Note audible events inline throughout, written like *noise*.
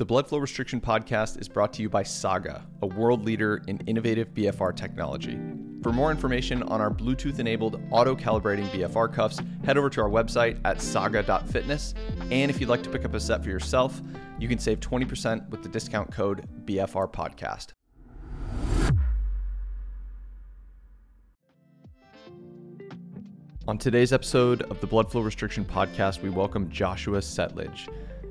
The Blood Flow Restriction Podcast is brought to you by Saga, a world leader in innovative BFR technology. For more information on our Bluetooth enabled auto calibrating BFR cuffs, head over to our website at saga.fitness. And if you'd like to pick up a set for yourself, you can save 20% with the discount code BFR Podcast. On today's episode of the Blood Flow Restriction Podcast, we welcome Joshua Settlage.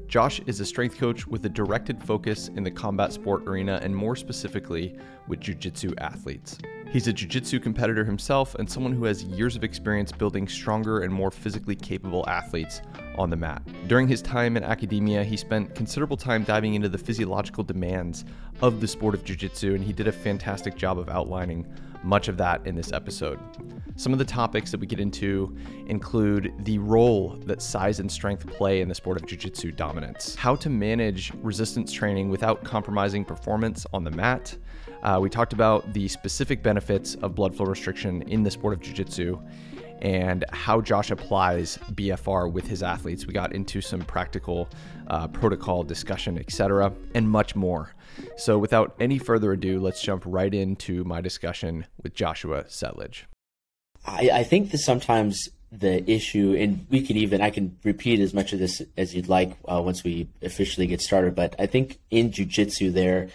Josh is a strength coach with a directed focus in the combat sport arena and more specifically with jiu-jitsu athletes. He's a jiu-jitsu competitor himself and someone who has years of experience building stronger and more physically capable athletes on the mat. During his time in academia, he spent considerable time diving into the physiological demands of the sport of jiu-jitsu and he did a fantastic job of outlining much of that in this episode. Some of the topics that we get into include the role that size and strength play in the sport of jiu-jitsu dominance, how to manage resistance training without compromising performance on the mat. Uh, we talked about the specific benefits of blood flow restriction in the sport of jiu-jitsu and how Josh applies BFR with his athletes. We got into some practical uh, protocol discussion, etc., and much more. So, without any further ado, let's jump right into my discussion with Joshua Settlage. I, I think that sometimes the issue, and we can even, I can repeat as much of this as you'd like uh, once we officially get started, but I think in jujitsu there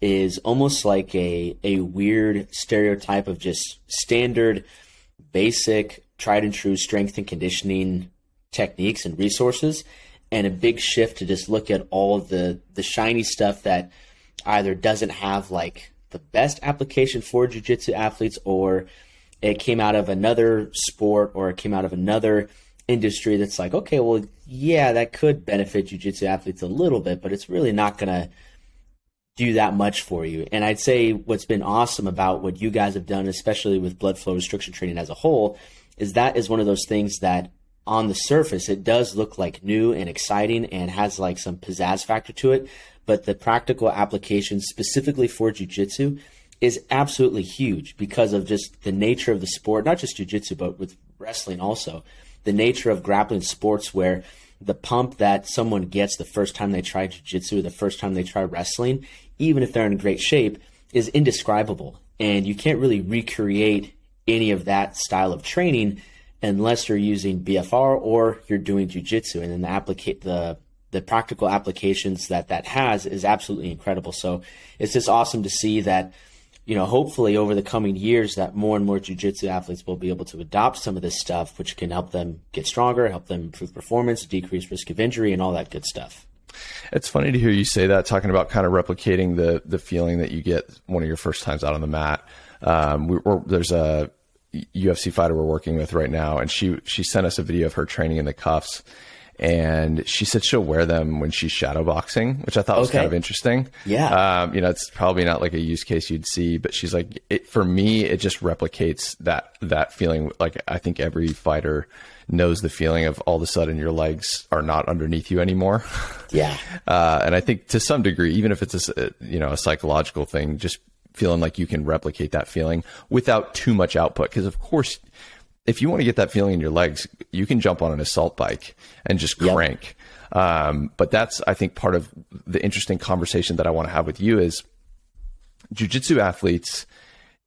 is almost like a, a weird stereotype of just standard, basic, tried and true strength and conditioning techniques and resources, and a big shift to just look at all the, the shiny stuff that either doesn't have like the best application for jiu-jitsu athletes or it came out of another sport or it came out of another industry that's like, okay, well, yeah, that could benefit jiu-jitsu athletes a little bit, but it's really not going to do that much for you. And I'd say what's been awesome about what you guys have done, especially with blood flow restriction training as a whole, is that is one of those things that on the surface it does look like new and exciting and has like some pizzazz factor to it, but the practical application specifically for jiu-jitsu is absolutely huge because of just the nature of the sport, not just jiu-jitsu, but with wrestling also. The nature of grappling sports where the pump that someone gets the first time they try jiu-jitsu, the first time they try wrestling, even if they're in great shape, is indescribable. And you can't really recreate any of that style of training unless you're using BFR or you're doing jiu-jitsu. And then the applicate the the practical applications that that has is absolutely incredible. So it's just awesome to see that you know, hopefully over the coming years that more and more jujitsu athletes will be able to adopt some of this stuff, which can help them get stronger, help them improve performance, decrease risk of injury, and all that good stuff. It's funny to hear you say that, talking about kind of replicating the the feeling that you get one of your first times out on the mat. Um, we, there's a UFC fighter we're working with right now, and she she sent us a video of her training in the cuffs, and she said she'll wear them when she's shadowboxing, which I thought was kind of interesting. Yeah, um, you know, it's probably not like a use case you'd see, but she's like, it, for me, it just replicates that that feeling. Like I think every fighter knows the feeling of all of a sudden your legs are not underneath you anymore. Yeah, *laughs* uh, and I think to some degree, even if it's a you know a psychological thing, just feeling like you can replicate that feeling without too much output, because of course if you want to get that feeling in your legs, you can jump on an assault bike and just crank. Yep. Um, but that's, I think, part of the interesting conversation that I want to have with you is jujitsu athletes.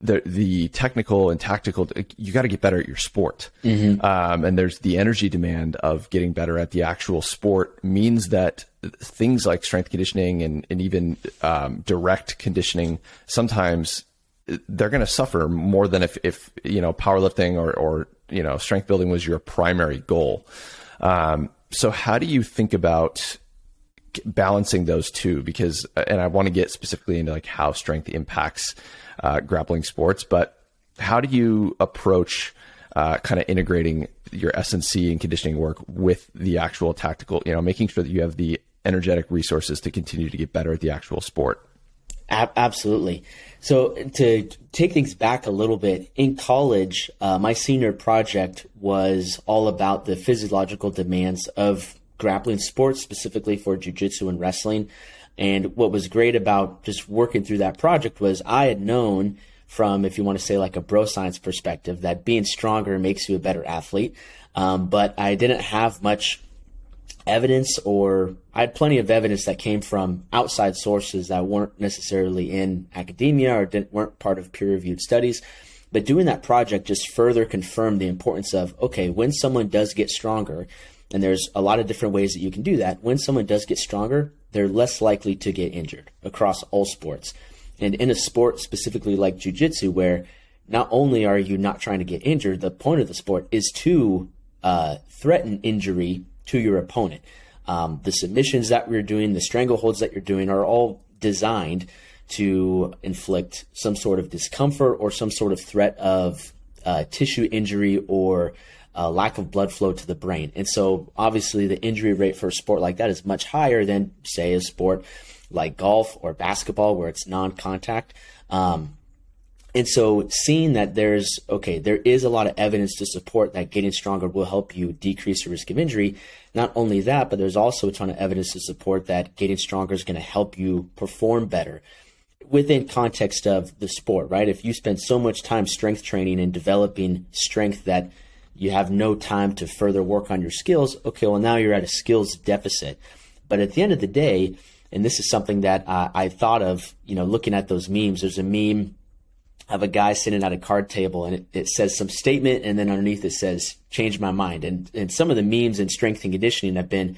The the technical and tactical, you got to get better at your sport, mm-hmm. um, and there's the energy demand of getting better at the actual sport means that things like strength conditioning and and even um, direct conditioning sometimes they're going to suffer more than if, if you know powerlifting or, or you know strength building was your primary goal. Um, so how do you think about balancing those two? Because and I want to get specifically into like how strength impacts uh, grappling sports, but how do you approach uh, kind of integrating your S&C and conditioning work with the actual tactical? You know, making sure that you have the energetic resources to continue to get better at the actual sport. Absolutely. So to take things back a little bit, in college, uh, my senior project was all about the physiological demands of grappling sports, specifically for jujitsu and wrestling. And what was great about just working through that project was I had known from, if you want to say like a bro science perspective, that being stronger makes you a better athlete. Um, but I didn't have much evidence or I had plenty of evidence that came from outside sources that weren't necessarily in academia or didn't, weren't part of peer reviewed studies. But doing that project just further confirmed the importance of okay, when someone does get stronger, and there's a lot of different ways that you can do that, when someone does get stronger, they're less likely to get injured across all sports. And in a sport specifically like jujitsu, where not only are you not trying to get injured, the point of the sport is to uh, threaten injury to your opponent. Um, the submissions that we're doing, the strangleholds that you're doing are all designed to inflict some sort of discomfort or some sort of threat of uh, tissue injury or uh, lack of blood flow to the brain. And so, obviously, the injury rate for a sport like that is much higher than, say, a sport like golf or basketball where it's non contact. Um, and so, seeing that there's okay, there is a lot of evidence to support that getting stronger will help you decrease the risk of injury. Not only that, but there's also a ton of evidence to support that getting stronger is going to help you perform better within context of the sport, right? If you spend so much time strength training and developing strength that you have no time to further work on your skills, okay, well, now you're at a skills deficit. But at the end of the day, and this is something that uh, I thought of, you know, looking at those memes, there's a meme of a guy sitting at a card table and it, it says some statement and then underneath it says, change my mind. And, and some of the memes in strength and conditioning have been,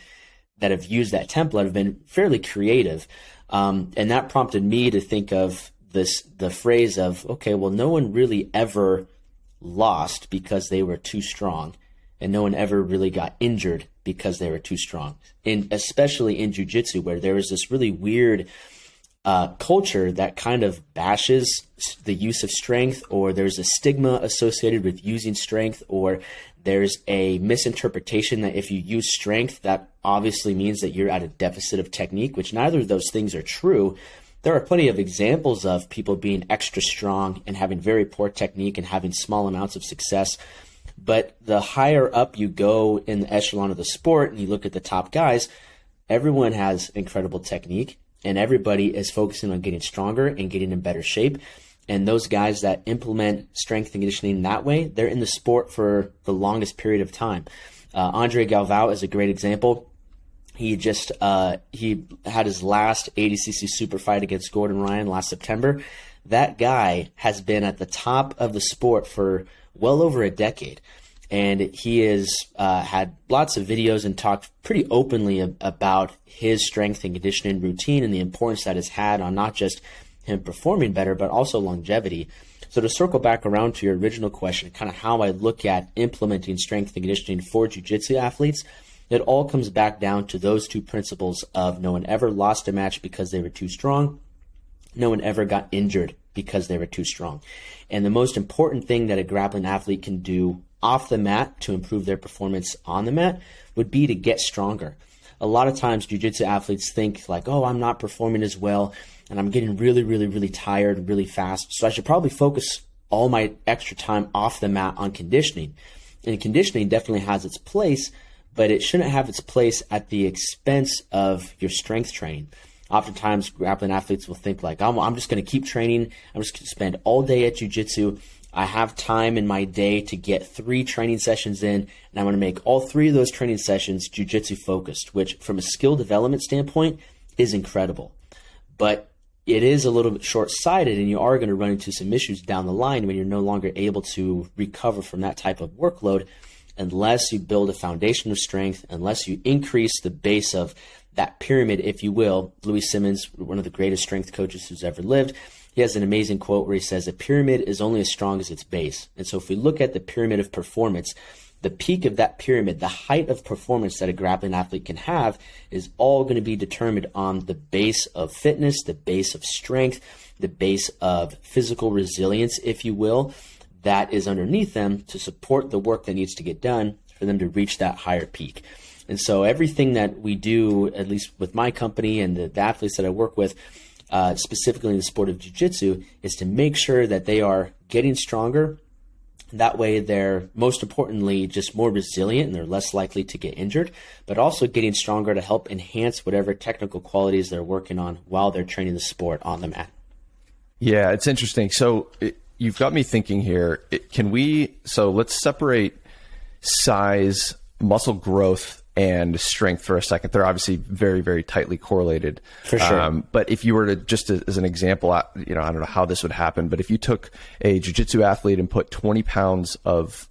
that have used that template have been fairly creative. Um, and that prompted me to think of this the phrase of okay, well, no one really ever lost because they were too strong, and no one ever really got injured because they were too strong. And especially in jujitsu, where there is this really weird uh, culture that kind of bashes the use of strength, or there's a stigma associated with using strength, or there's a misinterpretation that if you use strength, that obviously means that you're at a deficit of technique, which neither of those things are true. There are plenty of examples of people being extra strong and having very poor technique and having small amounts of success. But the higher up you go in the echelon of the sport and you look at the top guys, everyone has incredible technique and everybody is focusing on getting stronger and getting in better shape. And those guys that implement strength and conditioning that way, they're in the sport for the longest period of time. Uh, Andre Galvao is a great example. He just uh, he had his last ADCC super fight against Gordon Ryan last September. That guy has been at the top of the sport for well over a decade, and he has uh, had lots of videos and talked pretty openly about his strength and conditioning routine and the importance that has had on not just him performing better, but also longevity. So to circle back around to your original question, kind of how I look at implementing strength and conditioning for jiu-jitsu athletes, it all comes back down to those two principles of no one ever lost a match because they were too strong, no one ever got injured because they were too strong. And the most important thing that a grappling athlete can do off the mat to improve their performance on the mat would be to get stronger. A lot of times jiu-jitsu athletes think like, "Oh, I'm not performing as well and I'm getting really, really, really tired really fast. So I should probably focus all my extra time off the mat on conditioning. And conditioning definitely has its place, but it shouldn't have its place at the expense of your strength training. Oftentimes, grappling athletes will think like, I'm, I'm just going to keep training. I'm just going to spend all day at jujitsu. I have time in my day to get three training sessions in, and I'm going to make all three of those training sessions jujitsu focused, which from a skill development standpoint is incredible. But it is a little bit short sighted, and you are going to run into some issues down the line when you're no longer able to recover from that type of workload unless you build a foundation of strength, unless you increase the base of that pyramid, if you will. Louie Simmons, one of the greatest strength coaches who's ever lived, he has an amazing quote where he says, A pyramid is only as strong as its base. And so if we look at the pyramid of performance, the peak of that pyramid, the height of performance that a grappling athlete can have, is all going to be determined on the base of fitness, the base of strength, the base of physical resilience, if you will, that is underneath them to support the work that needs to get done for them to reach that higher peak. And so everything that we do, at least with my company and the, the athletes that I work with, uh, specifically in the sport of jiu-jitsu, is to make sure that they are getting stronger that way, they're most importantly just more resilient and they're less likely to get injured, but also getting stronger to help enhance whatever technical qualities they're working on while they're training the sport on the mat. Yeah, it's interesting. So you've got me thinking here. Can we, so let's separate size, muscle growth, and strength for a second. They're obviously very, very tightly correlated. For sure. Um, but if you were to just as an example, you know, I don't know how this would happen, but if you took a jujitsu athlete and put 20 pounds of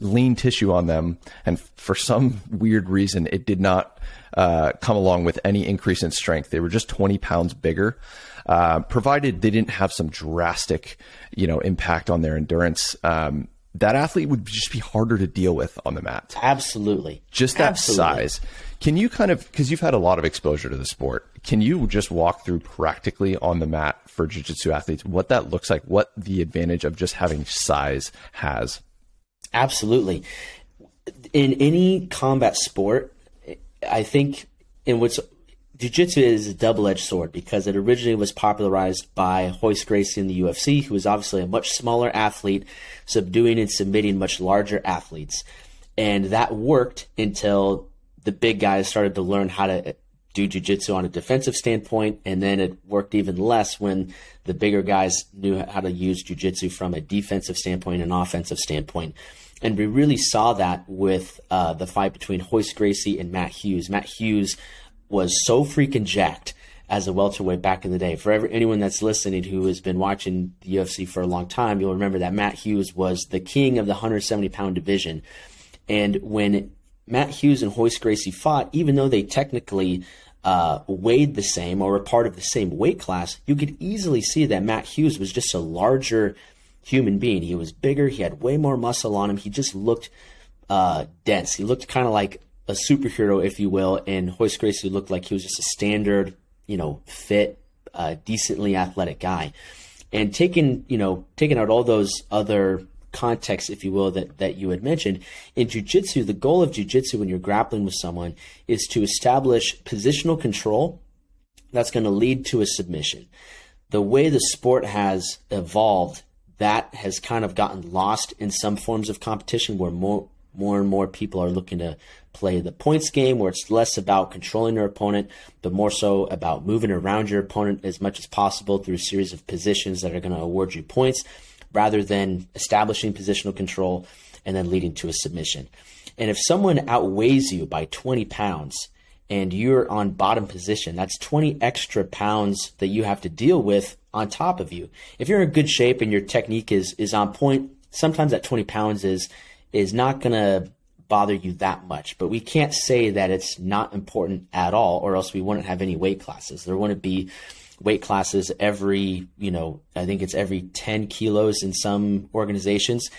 lean tissue on them, and for some weird reason, it did not uh, come along with any increase in strength. They were just 20 pounds bigger. Uh, provided they didn't have some drastic, you know, impact on their endurance. Um, that athlete would just be harder to deal with on the mat. Absolutely. Just that Absolutely. size. Can you kind of, because you've had a lot of exposure to the sport, can you just walk through practically on the mat for jiu jitsu athletes what that looks like, what the advantage of just having size has? Absolutely. In any combat sport, I think in what's jiu-jitsu is a double-edged sword because it originally was popularized by Royce Gracie in the UFC, who was obviously a much smaller athlete, subduing and submitting much larger athletes. And that worked until the big guys started to learn how to do jiu-jitsu on a defensive standpoint, and then it worked even less when the bigger guys knew how to use jiu-jitsu from a defensive standpoint and offensive standpoint. And we really saw that with uh, the fight between Royce Gracie and Matt Hughes. Matt Hughes was so freaking jacked as a welterweight back in the day. For every, anyone that's listening who has been watching the UFC for a long time, you'll remember that Matt Hughes was the king of the 170 pound division. And when Matt Hughes and Royce Gracie fought, even though they technically uh, weighed the same or were part of the same weight class, you could easily see that Matt Hughes was just a larger human being. He was bigger. He had way more muscle on him. He just looked uh, dense. He looked kind of like a superhero, if you will. And Royce Gracie looked like he was just a standard, you know, fit, uh, decently athletic guy. And taking, you know, taking out all those other contexts, if you will, that, that you had mentioned, in jujitsu, the goal of jujitsu when you're grappling with someone is to establish positional control that's going to lead to a submission. The way the sport has evolved that has kind of gotten lost in some forms of competition where more more and more people are looking to play the points game where it's less about controlling your opponent but more so about moving around your opponent as much as possible through a series of positions that are going to award you points rather than establishing positional control and then leading to a submission. And if someone outweighs you by 20 pounds and you're on bottom position that's 20 extra pounds that you have to deal with on top of you. If you're in good shape and your technique is is on point, sometimes that 20 pounds is is not going to bother you that much. But we can't say that it's not important at all, or else we wouldn't have any weight classes. There wouldn't be weight classes every, you know, I think it's every 10 kilos in some organizations.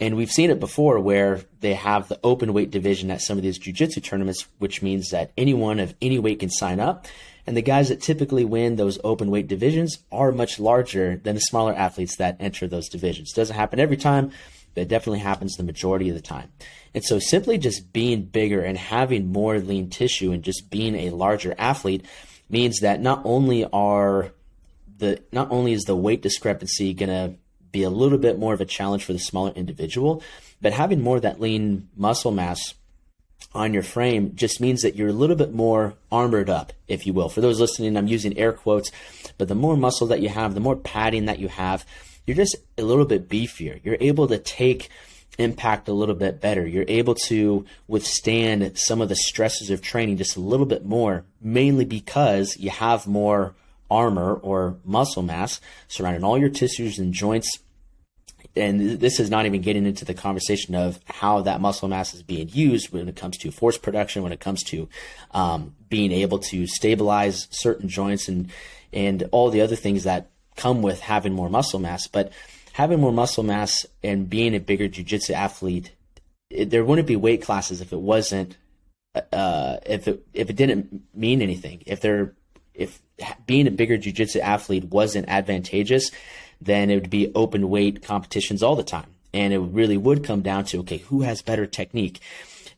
And we've seen it before where they have the open weight division at some of these jiu-jitsu tournaments, which means that anyone of any weight can sign up. And the guys that typically win those open weight divisions are much larger than the smaller athletes that enter those divisions. Doesn't happen every time, but it definitely happens the majority of the time. And so simply just being bigger and having more lean tissue and just being a larger athlete means that not only are the not only is the weight discrepancy going to be a little bit more of a challenge for the smaller individual, but having more of that lean muscle mass on your frame just means that you're a little bit more armored up, if you will. For those listening, I'm using air quotes, but the more muscle that you have, the more padding that you have, you're just a little bit beefier. You're able to take impact a little bit better. You're able to withstand some of the stresses of training just a little bit more, mainly because you have more armor or muscle mass surrounding all your tissues and joints and this is not even getting into the conversation of how that muscle mass is being used when it comes to force production, when it comes to um, being able to stabilize certain joints and and all the other things that come with having more muscle mass. But having more muscle mass and being a bigger jiu-jitsu athlete, it, there wouldn't be weight classes if it wasn't uh, if it if it didn't mean anything. If there if being a bigger jiu-jitsu athlete wasn't advantageous, then it would be open weight competitions all the time. And it really would come down to, okay, who has better technique?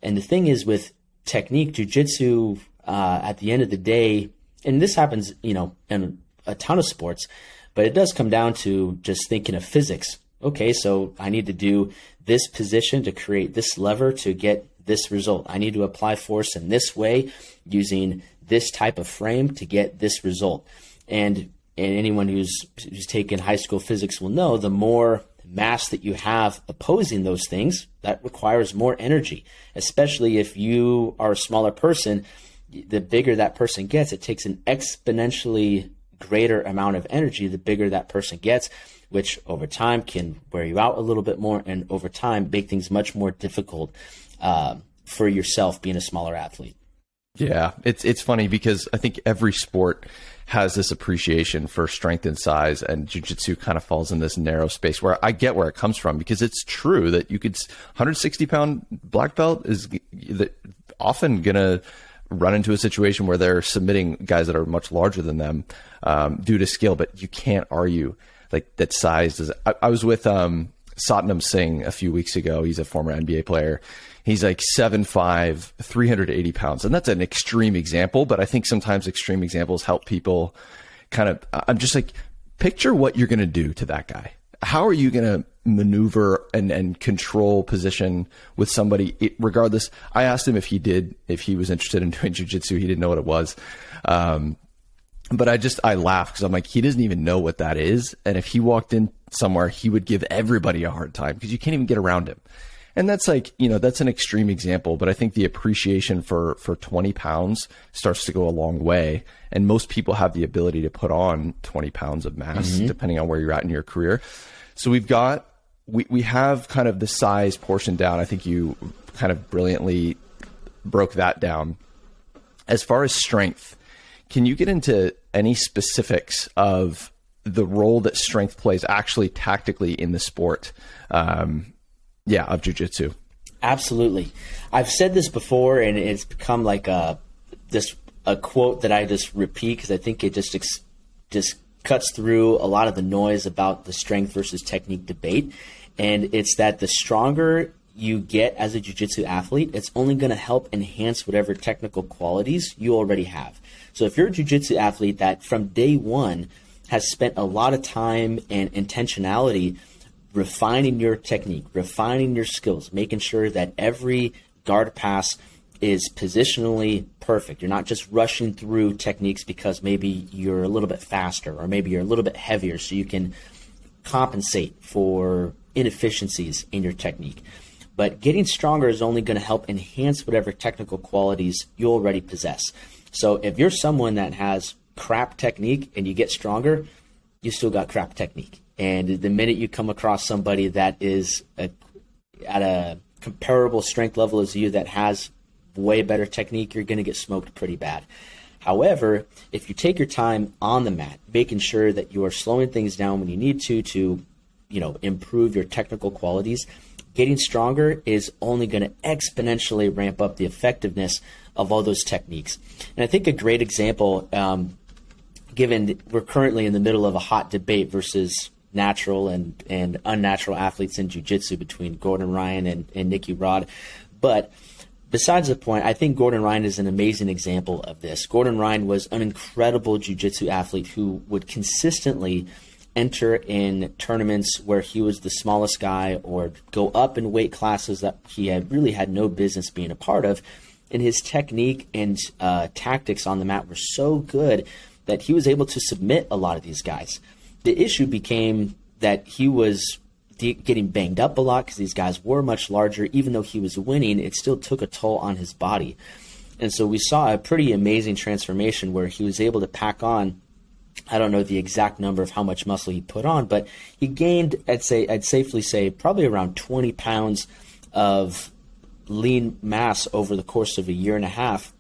And the thing is with technique, jujitsu, uh, at the end of the day, and this happens, you know, in a ton of sports, but it does come down to just thinking of physics. Okay, so I need to do this position to create this lever to get this result. I need to apply force in this way using this type of frame to get this result. And and anyone who's who's taken high school physics will know the more mass that you have opposing those things, that requires more energy, especially if you are a smaller person. The bigger that person gets, it takes an exponentially greater amount of energy the bigger that person gets, which over time can wear you out a little bit more and over time make things much more difficult uh, for yourself being a smaller athlete. Yeah, it's it's funny because I think every sport has this appreciation for strength and size, and jujitsu kind of falls in this narrow space where I get where it comes from because it's true that you could 160 pound black belt is often gonna run into a situation where they're submitting guys that are much larger than them um, due to skill, but you can't argue like that size is. I, I was with um, Satnam Singh a few weeks ago. He's a former NBA player. He's like 7'5, 380 pounds. And that's an extreme example, but I think sometimes extreme examples help people kind of. I'm just like, picture what you're going to do to that guy. How are you going to maneuver and, and control position with somebody it, regardless? I asked him if he did, if he was interested in *laughs* doing jujitsu. He didn't know what it was. Um, but I just I laugh because I'm like he doesn't even know what that is, and if he walked in somewhere, he would give everybody a hard time because you can't even get around him. And that's like you know that's an extreme example, but I think the appreciation for for 20 pounds starts to go a long way, and most people have the ability to put on 20 pounds of mass mm-hmm. depending on where you're at in your career. So we've got we we have kind of the size portion down. I think you kind of brilliantly broke that down. As far as strength, can you get into any specifics of the role that strength plays actually tactically in the sport? Um, yeah, of jujitsu. Absolutely. I've said this before, and it's become like a this a quote that I just repeat because I think it just ex, just cuts through a lot of the noise about the strength versus technique debate. And it's that the stronger you get as a jiu-jitsu athlete, it's only going to help enhance whatever technical qualities you already have. So if you're a jiu-jitsu athlete that from day one has spent a lot of time and intentionality refining your technique, refining your skills, making sure that every guard pass is positionally perfect. You're not just rushing through techniques because maybe you're a little bit faster or maybe you're a little bit heavier so you can compensate for inefficiencies in your technique. But getting stronger is only going to help enhance whatever technical qualities you already possess. So if you're someone that has crap technique and you get stronger, you still got crap technique. And the minute you come across somebody that is a, at a comparable strength level as you that has way better technique, you're going to get smoked pretty bad. However, if you take your time on the mat, making sure that you are slowing things down when you need to to, you know, improve your technical qualities, getting stronger is only going to exponentially ramp up the effectiveness of all those techniques. And I think a great example, um, given we're currently in the middle of a hot debate versus natural and, and unnatural athletes in jiu-jitsu between Gordon Ryan and, and Nicky Rod. But besides the point, I think Gordon Ryan is an amazing example of this. Gordon Ryan was an incredible jiu-jitsu athlete who would consistently enter in tournaments where he was the smallest guy or go up in weight classes that he had really had no business being a part of. And his technique and uh, tactics on the mat were so good that he was able to submit a lot of these guys the issue became that he was getting banged up a lot because these guys were much larger. Even though he was winning, it still took a toll on his body. And so we saw a pretty amazing transformation where he was able to pack on. I don't know the exact number of how much muscle he put on, but he gained, I'd say, I'd safely say, probably around 20 pounds of lean mass over the course of a year and a half.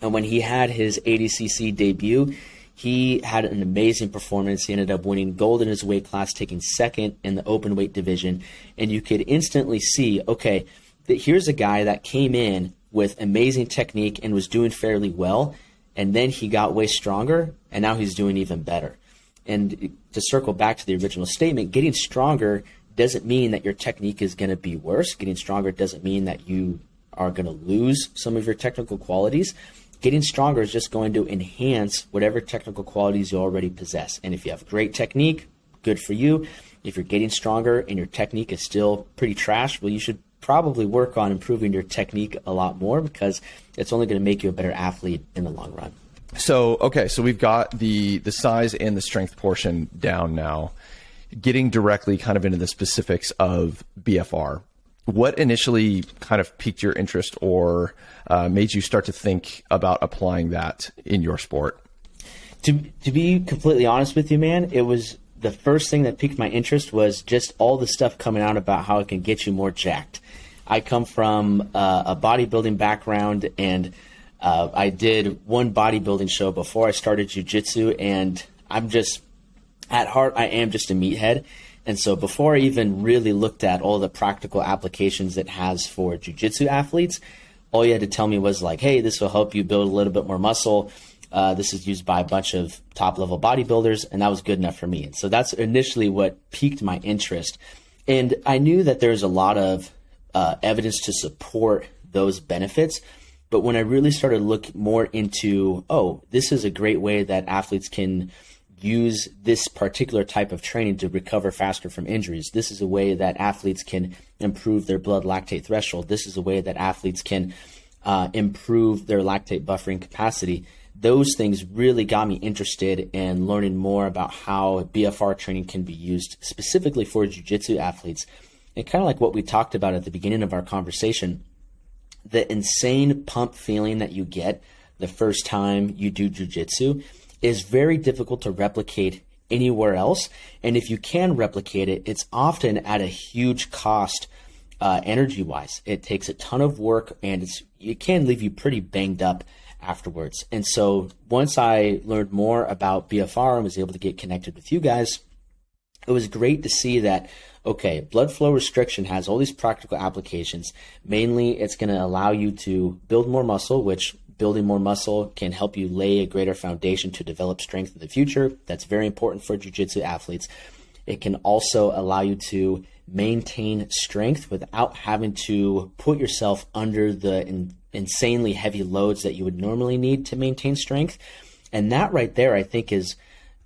And when he had his ADCC debut, he had an amazing performance. He ended up winning gold in his weight class, taking second in the open weight division. And you could instantly see, okay, that here's a guy that came in with amazing technique and was doing fairly well. And then he got way stronger, and now he's doing even better. And to circle back to the original statement, getting stronger doesn't mean that your technique is going to be worse. Getting stronger doesn't mean that you are going to lose some of your technical qualities getting stronger is just going to enhance whatever technical qualities you already possess. And if you have great technique, good for you. If you're getting stronger and your technique is still pretty trash, well, you should probably work on improving your technique a lot more because it's only going to make you a better athlete in the long run. So, okay, so we've got the the size and the strength portion down now. getting directly kind of into the specifics of BFR, what initially kind of piqued your interest or uh, made you start to think about applying that in your sport? To, to be completely honest with you, man, it was the first thing that piqued my interest was just all the stuff coming out about how it can get you more jacked. I come from uh, a bodybuilding background, and uh, I did one bodybuilding show before I started jujitsu, and I'm just at heart I am just a meathead. And so before I even really looked at all the practical applications it has for jujitsu athletes, all you had to tell me was like, hey, this will help you build a little bit more muscle. Uh, this is used by a bunch of top level bodybuilders, and that was good enough for me. And so that's initially what piqued my interest. And I knew that there's a lot of uh, evidence to support those benefits. But when I really started to look more into, oh, this is a great way that athletes can use this particular type of training to recover faster from injuries. This is a way that athletes can improve their blood lactate threshold. This is a way that athletes can uh, improve their lactate buffering capacity. Those things really got me interested in learning more about how BFR training can be used specifically for jiu-jitsu athletes. And kind of like what we talked about at the beginning of our conversation, the insane pump feeling that you get the first time you do jiu-jitsu is very difficult to replicate anywhere else. And if you can replicate it, it's often at a huge cost uh, energy wise. It takes a ton of work and it's, it can leave you pretty banged up afterwards. And so once I learned more about BFR and was able to get connected with you guys, it was great to see that okay, blood flow restriction has all these practical applications. Mainly, it's going to allow you to build more muscle, which building more muscle can help you lay a greater foundation to develop strength in the future. That's very important for jiu-jitsu athletes. It can also allow you to maintain strength without having to put yourself under the in, insanely heavy loads that you would normally need to maintain strength. And that right there, I think, is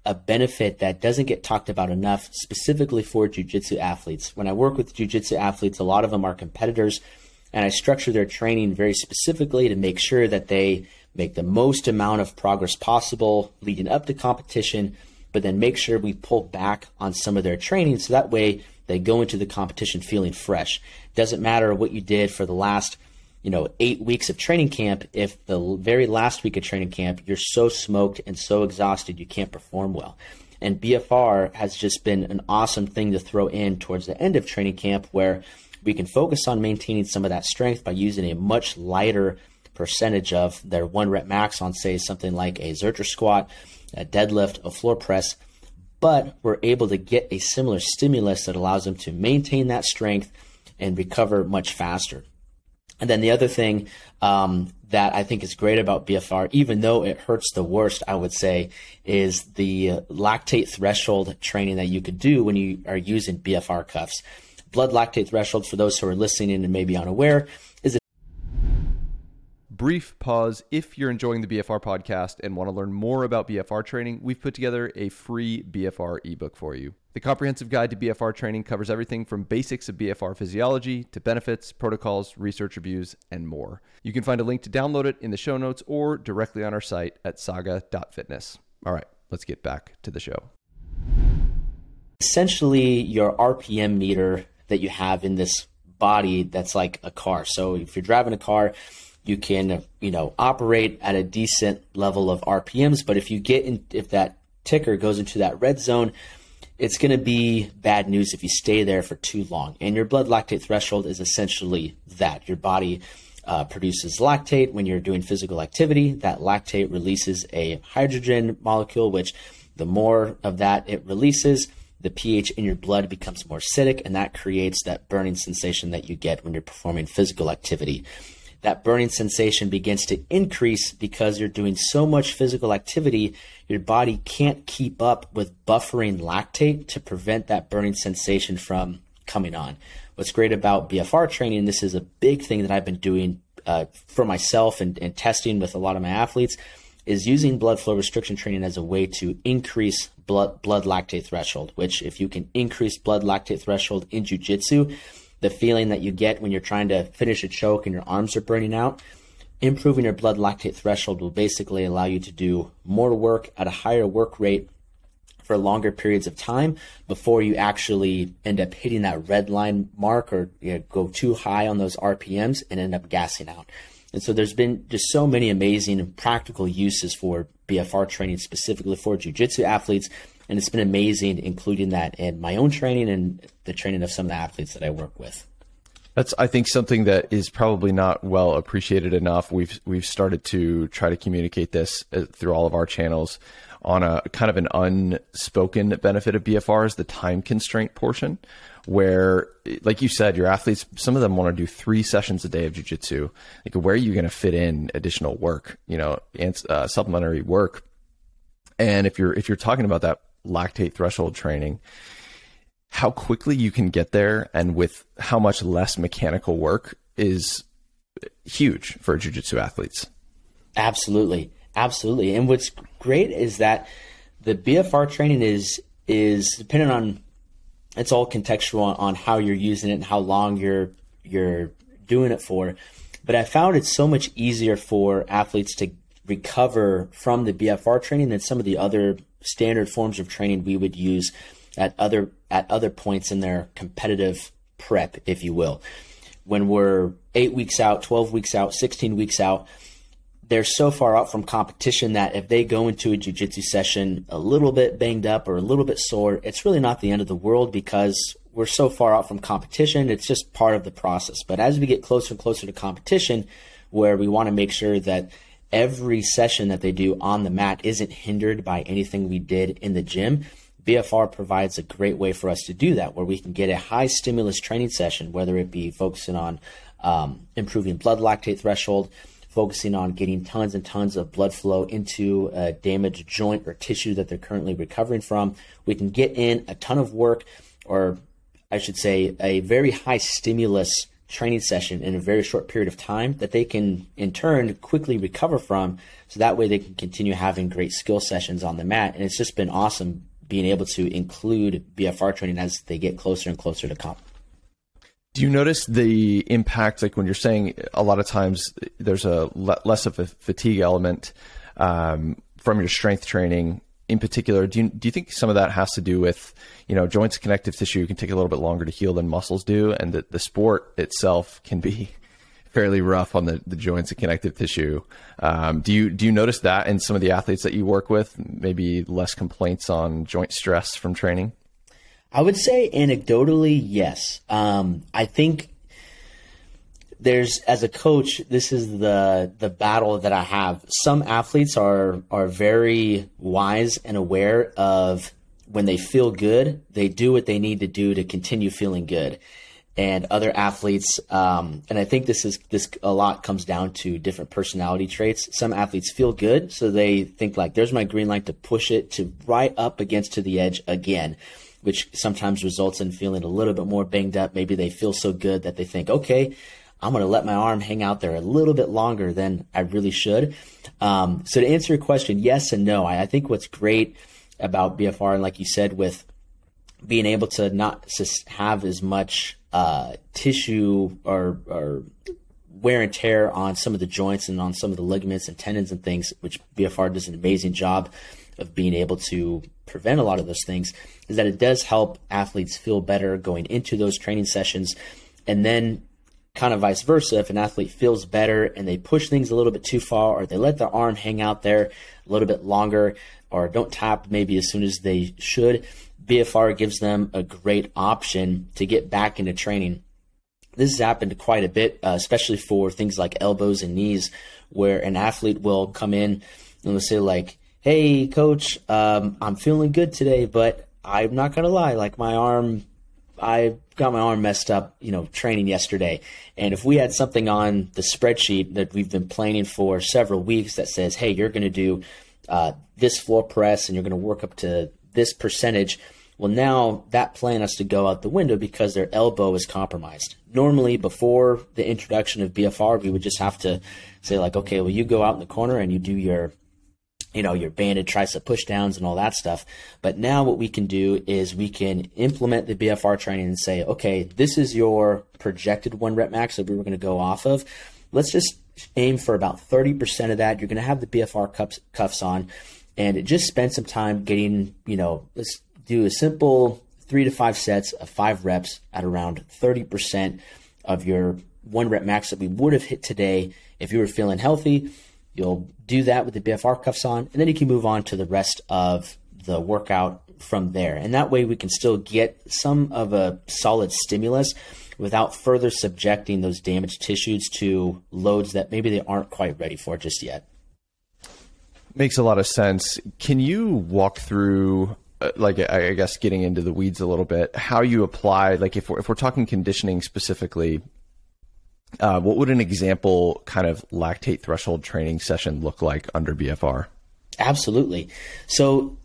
a benefit that doesn't get talked about enough, specifically for jujitsu athletes. When I work with jujitsu athletes, a lot of them are competitors and I structure their training very specifically to make sure that they make the most amount of progress possible leading up to competition, but then make sure we pull back on some of their training so that way they go into the competition feeling fresh. Doesn't matter what you did for the last, you know, eight weeks of training camp. If the very last week of training camp you're so smoked and so exhausted you can't perform well. And BFR has just been an awesome thing to throw in towards the end of training camp where we can focus on maintaining some of that strength by using a much lighter percentage of their one rep max on, say, something like a Zercher squat, a deadlift, a floor press. But we're able to get a similar stimulus that allows them to maintain that strength and recover much faster. And then the other thing um, that I think is great about BFR, even though it hurts the worst, I would say, is the lactate threshold training that you could do when you are using BFR cuffs blood lactate threshold, for those who are listening and maybe unaware, is a brief pause. If you're enjoying the BFR podcast and want to learn more about BFR training, we've put together a free BFR ebook for you. The comprehensive guide to BFR training covers everything from basics of BFR physiology to benefits, protocols, research reviews, and more. You can find a link to download it in the show notes or directly on our site at saga.fitness. All right, let's get back to the show. Essentially, your RPM meter that you have in this body that's like a car. So if you're driving a car, you can you know operate at a decent level of RPMs, but if you get in if that ticker goes into that red zone, it's going to be bad news if you stay there for too long. And your blood lactate threshold is essentially that. Your body uh, produces lactate when you're doing physical activity. That lactate releases a hydrogen molecule, which the more of that it releases, the pH in your blood becomes more acidic, and that creates that burning sensation that you get when you're performing physical activity. That burning sensation begins to increase because you're doing so much physical activity, your body can't keep up with buffering lactate to prevent that burning sensation from coming on. What's great about BFR training, this is a big thing that I've been doing uh, for myself and, and testing with a lot of my athletes, is using blood flow restriction training as a way to increase blood blood lactate threshold, which if you can increase blood lactate threshold in jujitsu, the feeling that you get when you're trying to finish a choke and your arms are burning out, improving your blood lactate threshold will basically allow you to do more work at a higher work rate for longer periods of time before you actually end up hitting that red line mark or you know, go too high on those RPMs and end up gassing out. And so there's been just so many amazing and practical uses for BFR training specifically for jiu-jitsu athletes. And it's been amazing including that in my own training and the training of some of the athletes that I work with. That's I think something that is probably not well appreciated enough. We've we've started to try to communicate this uh, through all of our channels on a kind of an unspoken benefit of BFR is the time constraint portion, where, like you said, your athletes, some of them want to do three sessions a day of jujitsu. Like, where are you going to fit in additional work, you know, and uh, supplementary work? And if you're if you're talking about that lactate threshold training, how quickly you can get there and with how much less mechanical work is huge for jiu-jitsu athletes. Absolutely. Absolutely. And what's great is that the BFR training is is dependent on it's all contextual on, how you're using it and how long you're you're doing it for. But I found it's so much easier for athletes to recover from the BFR training than some of the other standard forms of training we would use at other at other points in their competitive prep, if you will. When we're eight weeks out, twelve weeks out, sixteen weeks out, they're so far out from competition that if they go into a jiu-jitsu session a little bit banged up or a little bit sore, it's really not the end of the world because we're so far out from competition. It's just part of the process. But as we get closer and closer to competition, where we want to make sure that every session that they do on the mat isn't hindered by anything we did in the gym, BFR provides a great way for us to do that, where we can get a high stimulus training session, whether it be focusing on um, improving blood lactate threshold, focusing on getting tons and tons of blood flow into a damaged joint or tissue that they're currently recovering from. We can get in a ton of work, or I should say, a very high stimulus training session in a very short period of time that they can in turn quickly recover from so that way they can continue having great skill sessions on the mat and it's just been awesome being able to include BFR training as they get closer and closer to comp. Do you notice the impact, like when you're saying a lot of times there's a le- less of a fatigue element um, from your strength training in particular? Do you, do you think some of that has to do with, you know, joints, connective tissue can take a little bit longer to heal than muscles do, and that the sport itself can be *laughs* fairly rough on the, the joints and connective tissue. Um, do you do you notice that in some of the athletes that you work with? Maybe less complaints on joint stress from training. I would say anecdotally, yes. Um, I think there's as a coach, this is the the battle that I have. Some athletes are are very wise and aware of when they feel good, they do what they need to do to continue feeling good and other athletes. Um, and I think this is this a lot comes down to different personality traits. Some athletes feel good, so they think like, "There's my green light to push it to right up against to the edge again." Which sometimes results in feeling a little bit more banged up. Maybe they feel so good that they think, okay, I'm going to let my arm hang out there a little bit longer than I really should. Um, so to answer your question, yes and no. I, I think what's great about BFR, and like you said, with being able to not have as much uh, tissue or, or wear and tear on some of the joints and on some of the ligaments and tendons and things, which BFR does an amazing job of being able to prevent a lot of those things, is that it does help athletes feel better going into those training sessions. And then, kind of vice versa, if an athlete feels better and they push things a little bit too far or they let their arm hang out there a little bit longer or don't tap maybe as soon as they should, BFR gives them a great option to get back into training. This has happened quite a bit, uh, especially for things like elbows and knees, where an athlete will come in and they'll say like, "Hey, coach, um, I'm feeling good today, but I'm not gonna lie, like my arm, I got my arm messed up, you know, training yesterday. And if we had something on the spreadsheet that we've been planning for several weeks that says, hey, you're going to do uh, this floor press and you're going to work up to this percentage. Well, now that plan has to go out the window because their elbow is compromised. Normally, before the introduction of BFR, we would just have to say, like, okay, well, you go out in the corner and you do your you know, your banded tricep pushdowns and all that stuff. But now what we can do is we can implement the BFR training and say, okay, this is your projected one rep max that we were going to go off of. Let's just aim for about 30% of that. You're going to have the BFR cuffs, cuffs on and just spend some time getting, you know, let's do a simple three to five sets of five reps at around 30% of your one rep max that we would have hit today if you were feeling healthy. You'll do that with the BFR cuffs on, and then you can move on to the rest of the workout from there. And that way we can still get some of a solid stimulus without further subjecting those damaged tissues to loads that maybe they aren't quite ready for just yet. Makes a lot of sense. Can you walk through, uh, like, I guess, getting into the weeds a little bit, how you apply, like, if we're, if we're talking conditioning specifically, uh, what would an example kind of lactate threshold training session look like under BFR? Absolutely. So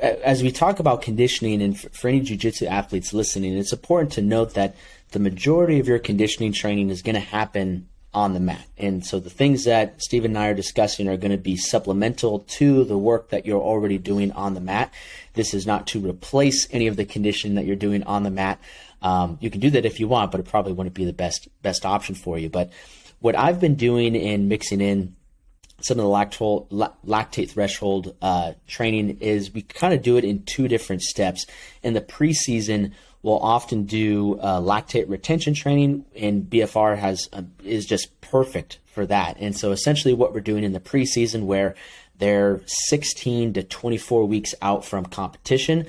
as we talk about conditioning and for any jiu-jitsu athletes listening, it's important to note that the majority of your conditioning training is going to happen on the mat. And so the things that Steve and I are discussing are going to be supplemental to the work that you're already doing on the mat. This is not to replace any of the conditioning that you're doing on the mat. Um, you can do that if you want, but it probably wouldn't be the best best option for you. But what I've been doing in mixing in some of the lactol, lactate threshold uh, training is we kind of do it in two different steps. In the preseason, we'll often do uh, lactate retention training, and BFR has uh, is just perfect for that. And so, essentially, what we're doing in the preseason, where they're 16 to 24 weeks out from competition,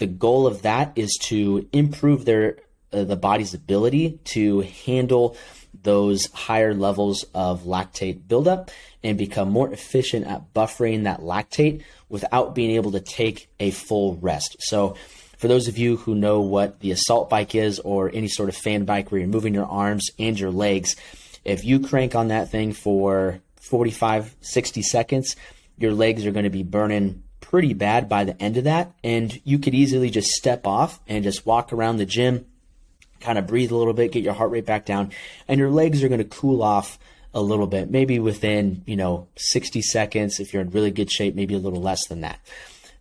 the goal of that is to improve their uh, the body's ability to handle those higher levels of lactate buildup and become more efficient at buffering that lactate without being able to take a full rest. So, for those of you who know what the assault bike is or any sort of fan bike where you're moving your arms and your legs, if you crank on that thing for 45, 60 seconds, your legs are going to be burning pretty bad by the end of that. And you could easily just step off and just walk around the gym, kind of breathe a little bit, get your heart rate back down, and your legs are going to cool off a little bit, maybe within, you know, 60 seconds. If you're in really good shape, maybe a little less than that.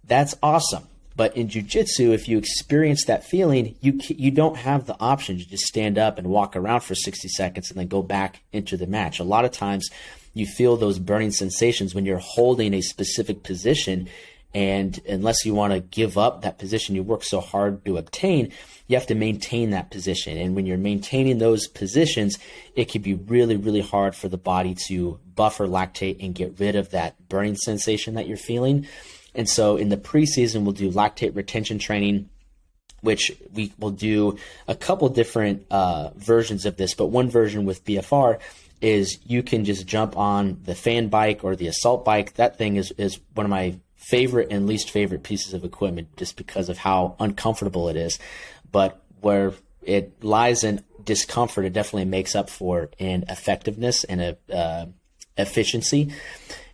That's awesome. But in jujitsu, if you experience that feeling, you you don't have the option to just stand up and walk around for 60 seconds and then go back into the match. A lot of times, you feel those burning sensations when you're holding a specific position, and unless you want to give up that position you work so hard to obtain, you have to maintain that position. And when you're maintaining those positions, it can be really, really hard for the body to buffer lactate and get rid of that burning sensation that you're feeling. And so in the preseason, we'll do lactate retention training which we will do a couple different uh, versions of this, but one version with BFR is you can just jump on the fan bike or the assault bike. That thing is, is one of my favorite and least favorite pieces of equipment just because of how uncomfortable it is but where it lies in discomfort, it definitely makes up for in effectiveness and uh, efficiency.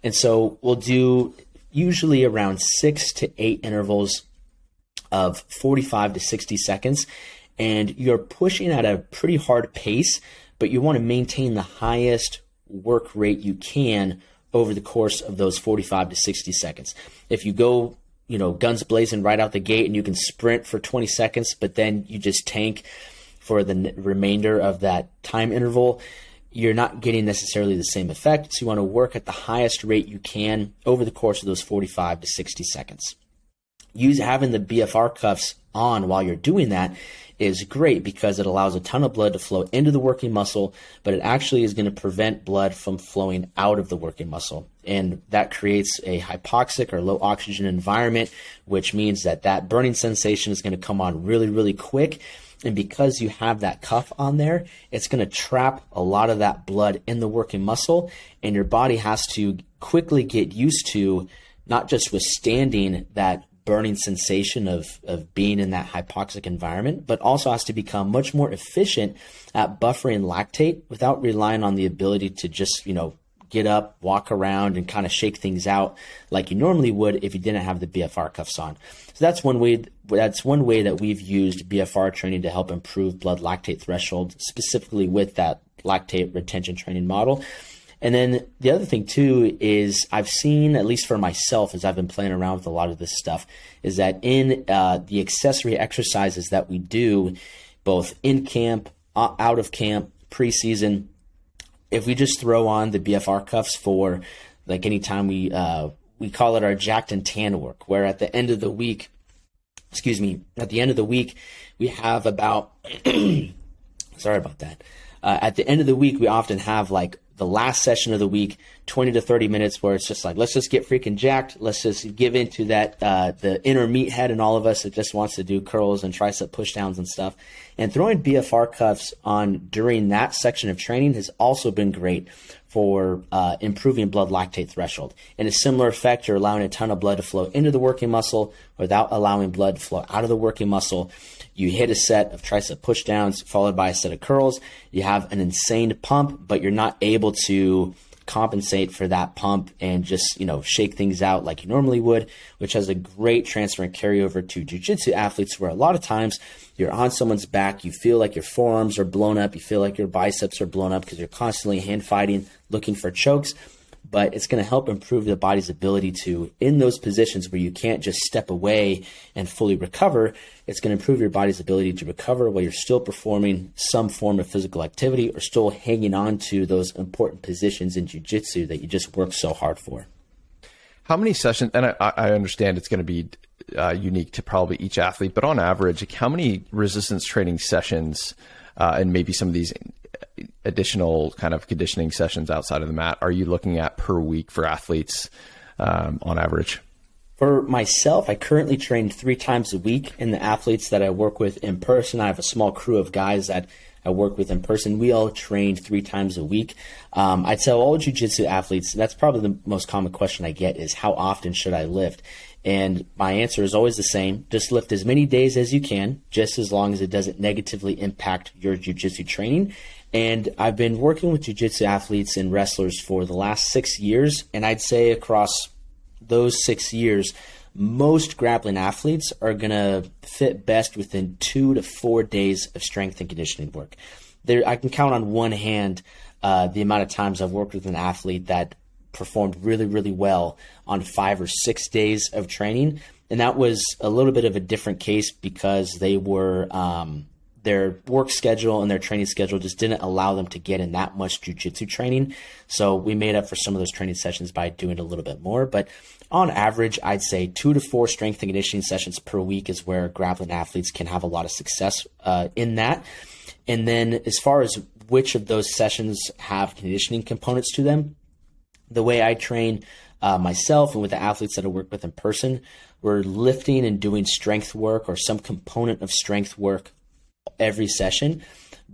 And so we'll do usually around six to eight intervals of 45 to 60 seconds. And you're pushing at a pretty hard pace, but you want to maintain the highest work rate you can over the course of those 45 to 60 seconds. If you go you know, guns blazing right out the gate and you can sprint for 20 seconds, but then you just tank for the remainder of that time interval, you're not getting necessarily the same effect. So you want to work at the highest rate you can over the course of those 45 to 60 seconds. Use having the BFR cuffs on while you're doing that is great because it allows a ton of blood to flow into the working muscle, but it actually is going to prevent blood from flowing out of the working muscle. And that creates a hypoxic or low oxygen environment, which means that that burning sensation is going to come on really, really quick. And because you have that cuff on there, it's going to trap a lot of that blood in the working muscle, and your body has to quickly get used to not just withstanding that burning sensation of, of being in that hypoxic environment, but also has to become much more efficient at buffering lactate without relying on the ability to just, you know, get up, walk around, and kind of shake things out like you normally would if you didn't have the BFR cuffs on. So that's one way. That's one way that we've used BFR training to help improve blood lactate threshold, specifically with that lactate retention training model. And then the other thing too is I've seen, at least for myself, as I've been playing around with a lot of this stuff, is that in uh, the accessory exercises that we do, both in camp, out of camp, preseason, if we just throw on the BFR cuffs for like anytime we uh, we call it our jacked and tan work, where at the end of the week, excuse me, at the end of the week, we have about, *clears throat* sorry about that. Uh, at the end of the week, we often have like the last session of the week, 20 to 30 minutes, where it's just like, let's just get freaking jacked. Let's just give into that, uh, the inner meathead in all of us that just wants to do curls and tricep pushdowns and stuff. And throwing BFR cuffs on during that section of training has also been great for uh, improving blood lactate threshold. In a similar effect, you're allowing a ton of blood to flow into the working muscle without allowing blood to flow out of the working muscle. You hit a set of tricep pushdowns followed by a set of curls. You have an insane pump, but you're not able to compensate for that pump and just you know shake things out like you normally would which has a great transfer and carryover to jiu-jitsu athletes where a lot of times you're on someone's back you feel like your forearms are blown up you feel like your biceps are blown up because you're constantly hand fighting looking for chokes but it's going to help improve the body's ability to, in those positions where you can't just step away and fully recover, it's going to improve your body's ability to recover while you're still performing some form of physical activity or still hanging on to those important positions in jiu-jitsu that you just worked so hard for. How many sessions, and I, I understand it's going to be uh, unique to probably each athlete, but on average, how many resistance training sessions uh, and maybe some of these additional kind of conditioning sessions outside of the mat are you looking at per week for athletes um, on average? For myself, I currently train three times a week. In the athletes that I work with in person, I have a small crew of guys that I work with in person. We all train three times a week. Um, I tell all jiu-jitsu athletes, that's probably the most common question I get is how often should I lift? And my answer is always the same. Just lift as many days as you can, just as long as it doesn't negatively impact your jiu-jitsu training. And I've been working with jiu-jitsu athletes and wrestlers for the last six years. And I'd say across those six years, most grappling athletes are going to fit best within two to four days of strength and conditioning work. There, I can count on one hand uh, the amount of times I've worked with an athlete that performed really, really well on five or six days of training. And that was a little bit of a different case because they were um, their work schedule and their training schedule just didn't allow them to get in that much jujitsu training. So we made up for some of those training sessions by doing a little bit more. But on average, I'd say two to four strength and conditioning sessions per week is where grappling athletes can have a lot of success uh, in that. And then as far as which of those sessions have conditioning components to them, the way I train uh, myself and with the athletes that I work with in person, we're lifting and doing strength work or some component of strength work every session,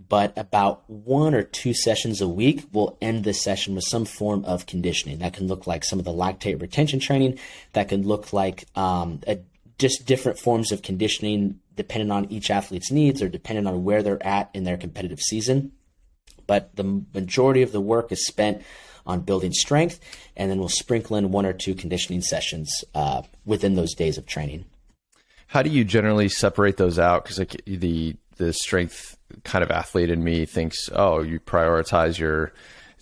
but about one or two sessions a week we'll end the session with some form of conditioning. That can look like some of the lactate retention training. That can look like um, a, just different forms of conditioning depending on each athlete's needs or depending on where they're at in their competitive season. But the majority of the work is spent on building strength, and then we'll sprinkle in one or two conditioning sessions uh, within those days of training. How do you generally separate those out? Because like the the strength kind of athlete in me thinks, oh, you prioritize your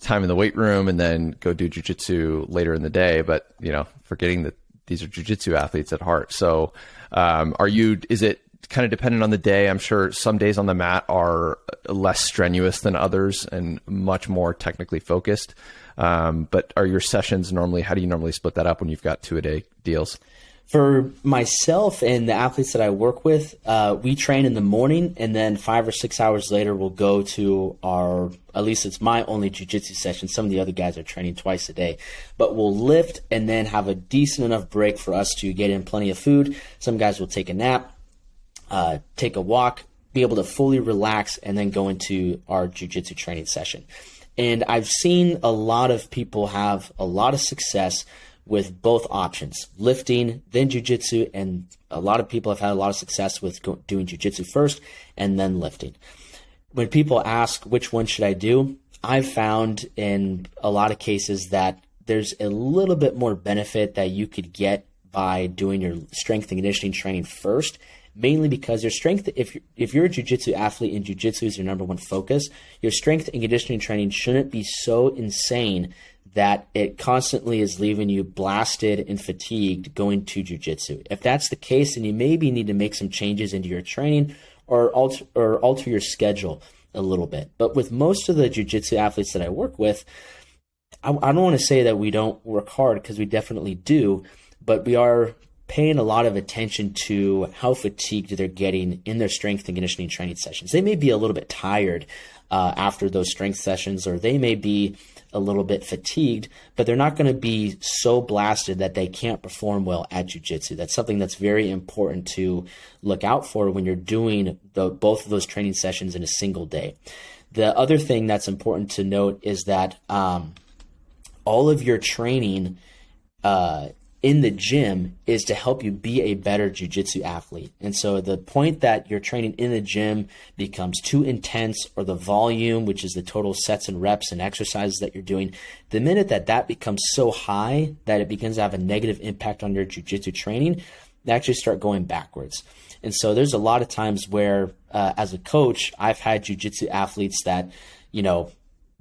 time in the weight room and then go do jujitsu later in the day. But you know, forgetting that these are jujitsu athletes at heart. So, um, are you? Is it kind of dependent on the day? I'm sure some days on the mat are less strenuous than others and much more technically focused. Um, but are your sessions normally? How do you normally split that up when you've got two a day deals? For myself and the athletes that I work with, uh, we train in the morning, and then five or six hours later, we'll go to our at least it's my only jujitsu session. Some of the other guys are training twice a day, but we'll lift and then have a decent enough break for us to get in plenty of food. Some guys will take a nap, uh, take a walk, be able to fully relax, and then go into our jujitsu training session. And I've seen a lot of people have a lot of success with both options, lifting, then jujitsu, and a lot of people have had a lot of success with go- doing jujitsu first and then lifting. When people ask which one should I do, I've found in a lot of cases that there's a little bit more benefit that you could get by doing your strength and conditioning training first mainly because your strength if you're, if you're a jiu-jitsu athlete and jiu-jitsu is your number one focus your strength and conditioning training shouldn't be so insane that it constantly is leaving you blasted and fatigued going to jujitsu. If that's the case, then you maybe need to make some changes into your training or alter or alter your schedule a little bit. But with most of the jujitsu athletes that I work with, I, I don't want to say that we don't work hard because we definitely do, but we are paying a lot of attention to how fatigued they're getting in their strength and conditioning training sessions. They may be a little bit tired uh, after those strength sessions, or they may be a little bit fatigued, but they're not going to be so blasted that they can't perform well at jujitsu. That's something that's very important to look out for when you're doing the, both of those training sessions in a single day. The other thing that's important to note is that um, all of your training uh, in the gym is to help you be a better jujitsu athlete. And so the point that your training in the gym becomes too intense or the volume, which is the total sets and reps and exercises that you're doing, the minute that that becomes so high that it begins to have a negative impact on your jujitsu training, they actually start going backwards. And so there's a lot of times where, uh, as a coach, I've had jujitsu athletes that, you know,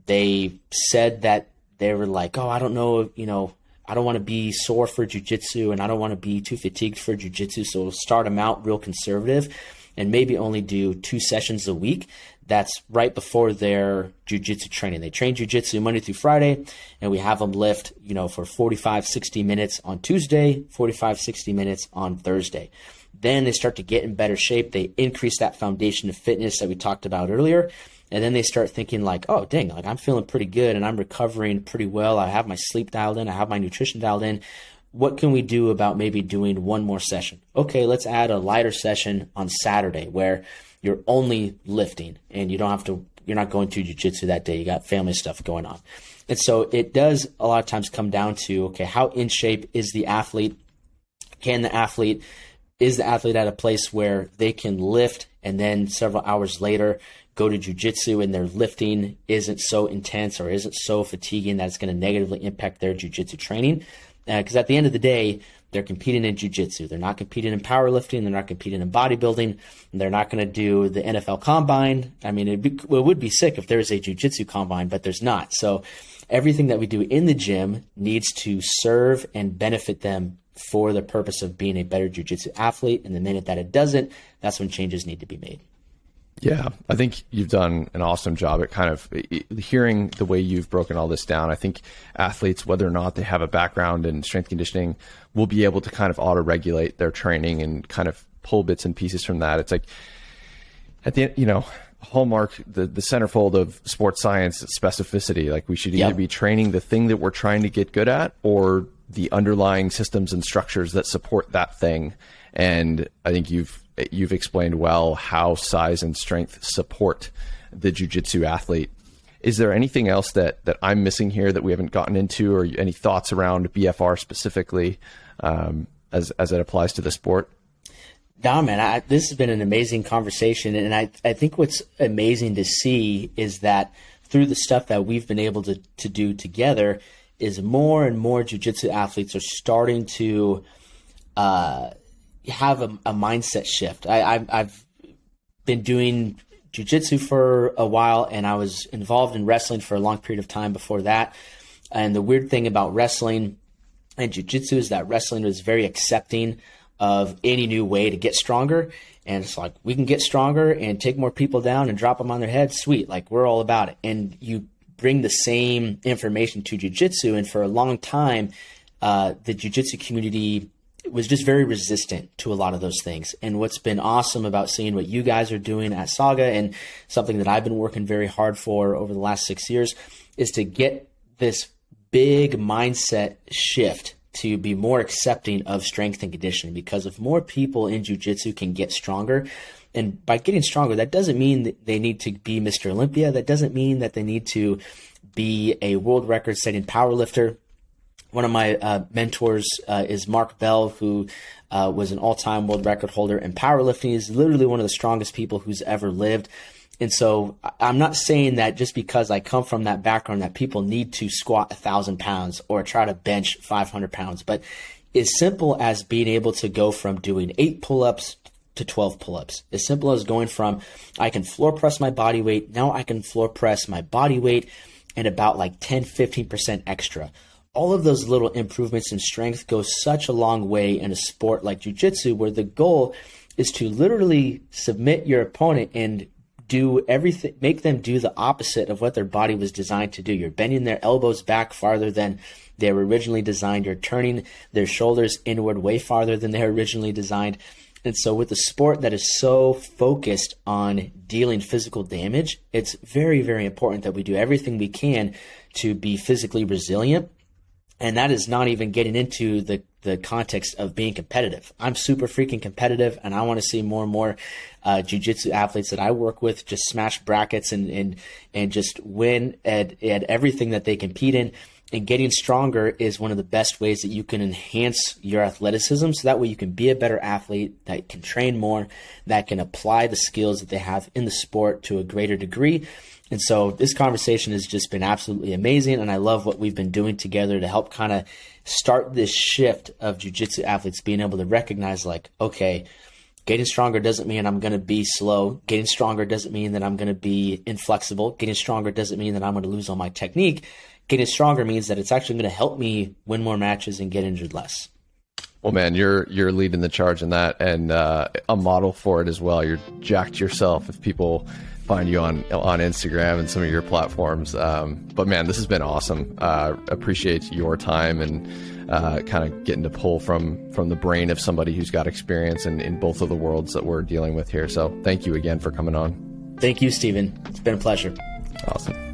they said that they were like, oh, I don't know, you know, I don't want to be sore for jujitsu and I don't want to be too fatigued for jujitsu. So start them out real conservative and maybe only do two sessions a week. That's right before their jujitsu training. They train jujitsu Monday through Friday and we have them lift, you know, for 45, 60 minutes on Tuesday, 45, 60 minutes on Thursday. Then they start to get in better shape. They increase that foundation of fitness that we talked about earlier and then they start thinking like oh dang like i'm feeling pretty good and i'm recovering pretty well. I have my sleep dialed in. I have my nutrition dialed in. What can we do about maybe doing one more session? Okay let's add a lighter session on saturday where you're only lifting and you don't have to you're not going to jiu-jitsu that day. You got family stuff going on. And so it does a lot of times come down to okay how in shape is the athlete? Can the athlete is the athlete at a place where they can lift and then several hours later go to jujitsu and their lifting isn't so intense or isn't so fatiguing that it's going to negatively impact their jujitsu training. Because uh, at the end of the day, they're competing in jujitsu. They're not competing in powerlifting. They're not competing in bodybuilding. They're not going to do the NFL combine. I mean, be, it would be sick if there was a jujitsu combine, but there's not. So everything that we do in the gym needs to serve and benefit them for the purpose of being a better jujitsu athlete. And the minute that it doesn't, that's when changes need to be made. Yeah, I think you've done an awesome job at kind of hearing the way you've broken all this down. I think athletes, whether or not they have a background in strength conditioning, will be able to kind of auto regulate their training and kind of pull bits and pieces from that. It's like at the end, you know, hallmark the the centerfold of sports science specificity. Like we should either yep. be training the thing that we're trying to get good at, or the underlying systems and structures that support that thing. And I think you've you've explained well how size and strength support the jujitsu athlete. Is there anything else that that I'm missing here that we haven't gotten into, or any thoughts around BFR specifically um, as as it applies to the sport? No, man, I, this has been an amazing conversation, and I I think what's amazing to see is that through the stuff that we've been able to to do together, is more and more jujitsu athletes are starting to uh, have a, a mindset shift. I, I've been doing jujitsu for a while, and I was involved in wrestling for a long period of time before that. And the weird thing about wrestling and jujitsu is that wrestling is very accepting of any new way to get stronger. And it's like, we can get stronger and take more people down and drop them on their head. Sweet. Like, we're all about it. And you bring the same information to jujitsu. And for a long time, uh, the jujitsu community was just very resistant to a lot of those things. And what's been awesome about seeing what you guys are doing at Saga and something that I've been working very hard for over the last six years is to get this big mindset shift to be more accepting of strength and conditioning because if more people in jiu-jitsu can get stronger and by getting stronger that doesn't mean that they need to be Mr. Olympia that doesn't mean that they need to be a world record setting power lifter one of my uh, mentors uh, is Mark Bell, who uh, was an all-time world record holder in powerlifting. He's literally one of the strongest people who's ever lived. And so I'm not saying that just because I come from that background that people need to squat a thousand pounds or try to bench 500 pounds, but as simple as being able to go from doing eight pull-ups to 12 pull-ups. As simple as going from I can floor press my body weight, now I can floor press my body weight and about like 10, 15% extra all of those little improvements in strength go such a long way in a sport like jiu-jitsu where the goal is to literally submit your opponent and do everything, make them do the opposite of what their body was designed to do. You're bending their elbows back farther than they were originally designed. You're turning their shoulders inward way farther than they were originally designed. And so, with a sport that is so focused on dealing physical damage, it's very, very important that we do everything we can to be physically resilient. And that is not even getting into the, the context of being competitive. I'm super freaking competitive, and I want to see more and more uh, jujitsu athletes that I work with just smash brackets and, and, and just win at, at everything that they compete in and getting stronger is one of the best ways that you can enhance your athleticism so that way you can be a better athlete that can train more that can apply the skills that they have in the sport to a greater degree and so this conversation has just been absolutely amazing and i love what we've been doing together to help kind of start this shift of jiu-jitsu athletes being able to recognize like okay Getting stronger doesn't mean I'm going to be slow. Getting stronger doesn't mean that I'm going to be inflexible. Getting stronger doesn't mean that I'm going to lose all my technique getting stronger means that it's actually going to help me win more matches and get injured less. Well, man, you're you're leading the charge in that, and uh, a model for it as well. You're jacked yourself. If people find you on on Instagram and some of your platforms, um, but man, this has been awesome. Uh, appreciate your time and uh, kind of getting to pull from from the brain of somebody who's got experience in, in both of the worlds that we're dealing with here. So, thank you again for coming on. Thank you, Steven. It's been a pleasure. Awesome.